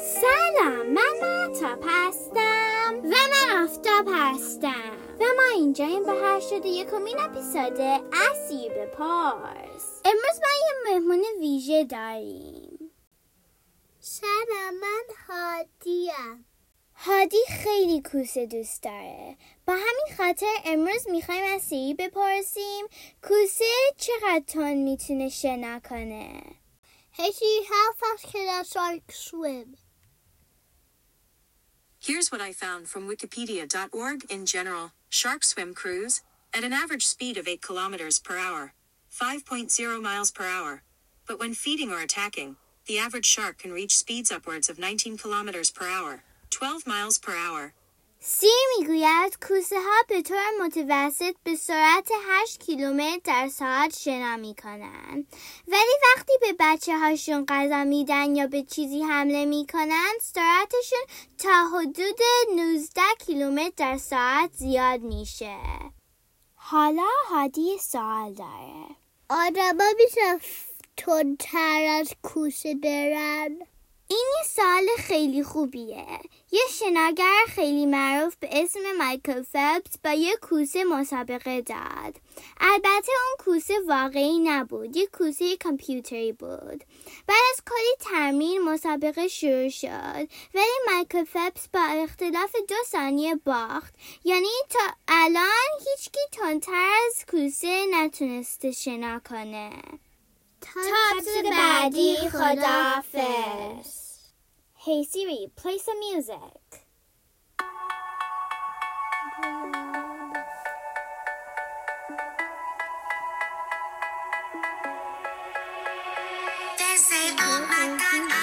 سلام من مهتاب هستم. و من آفتاب هستم. و ما اینجاییم به هر شده یکمین اپیزود اسیب پارس. امروز ما یه مهمون ویژه داریم. سلام من هادیم. هادی خیلی کوسه دوست داره. با همین خاطر امروز می‌خوایم از سی بپرسیم کوسه چقدر تون می‌تونه شنا کنه؟ Hey, how fast can a shark swim? Here's what I found from Wikipedia.org in general. Sharks swim cruise at an average speed of 8 kilometers per hour, 5.0 miles per hour. But when feeding or attacking, the average shark can reach speeds upwards of 19 kilometers per hour, 12 miles per hour. سی می‌گوید کوسه ها به طور متوسط به سرعت 8 کیلومتر در ساعت شنا می کنن. ولی وقتی به بچه هاشون غذا میدن یا به چیزی حمله می کنن سرعتشون تا حدود 19 کیلومتر در ساعت زیاد میشه. حالا هادی سوال داره. آدما میشه تندتر از کوسه برن سوال خیلی خوبیه. یه شناگر خیلی معروف به اسم مایکل فبس با یه کوسه مسابقه داد. البته اون کوسه واقعی نبود. یه کوسه کامپیوتری بود. بعد از کلی تمرین مسابقه شروع شد. ولی مایکل فبس با اختلاف دو ثانیه باخت. یعنی تا الان هیچکی تندتر از کوسه نتونسته شنا کنه. تا بعدی خداحافظ Hey Siri, play some music. They say, oh my god.